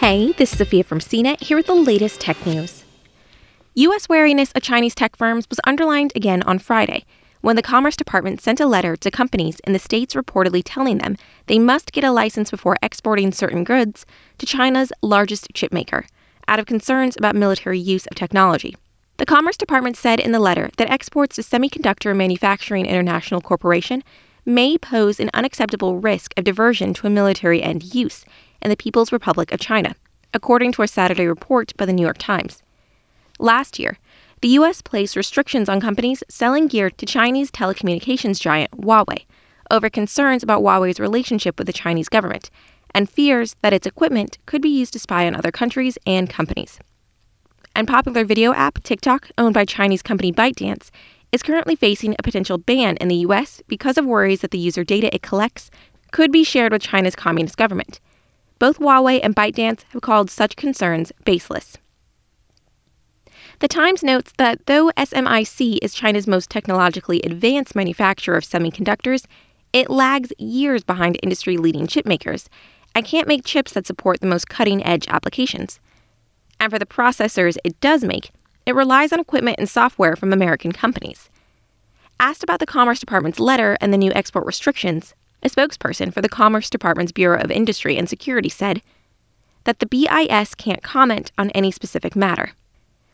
Hey, this is Sophia from CNET here with the latest tech news. U.S. wariness of Chinese tech firms was underlined again on Friday when the Commerce Department sent a letter to companies in the states reportedly telling them they must get a license before exporting certain goods to China's largest chipmaker, out of concerns about military use of technology. The Commerce Department said in the letter that exports to Semiconductor Manufacturing International Corporation may pose an unacceptable risk of diversion to a military end use in the People's Republic of China, according to a Saturday report by the New York Times. Last year, the U.S. placed restrictions on companies selling gear to Chinese telecommunications giant Huawei over concerns about Huawei's relationship with the Chinese government and fears that its equipment could be used to spy on other countries and companies. And popular video app TikTok, owned by Chinese company ByteDance, is currently facing a potential ban in the US because of worries that the user data it collects could be shared with China's communist government. Both Huawei and ByteDance have called such concerns baseless. The Times notes that though SMIC is China's most technologically advanced manufacturer of semiconductors, it lags years behind industry leading chip makers and can't make chips that support the most cutting edge applications. And for the processors it does make, it relies on equipment and software from American companies. Asked about the Commerce Department's letter and the new export restrictions, a spokesperson for the Commerce Department's Bureau of Industry and Security said that the BIS can't comment on any specific matter.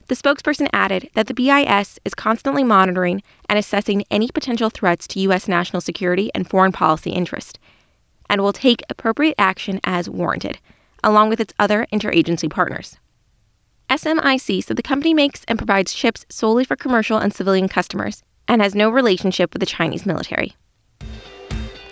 The spokesperson added that the BIS is constantly monitoring and assessing any potential threats to U.S. national security and foreign policy interest, and will take appropriate action as warranted, along with its other interagency partners. SMIC said the company makes and provides chips solely for commercial and civilian customers and has no relationship with the Chinese military.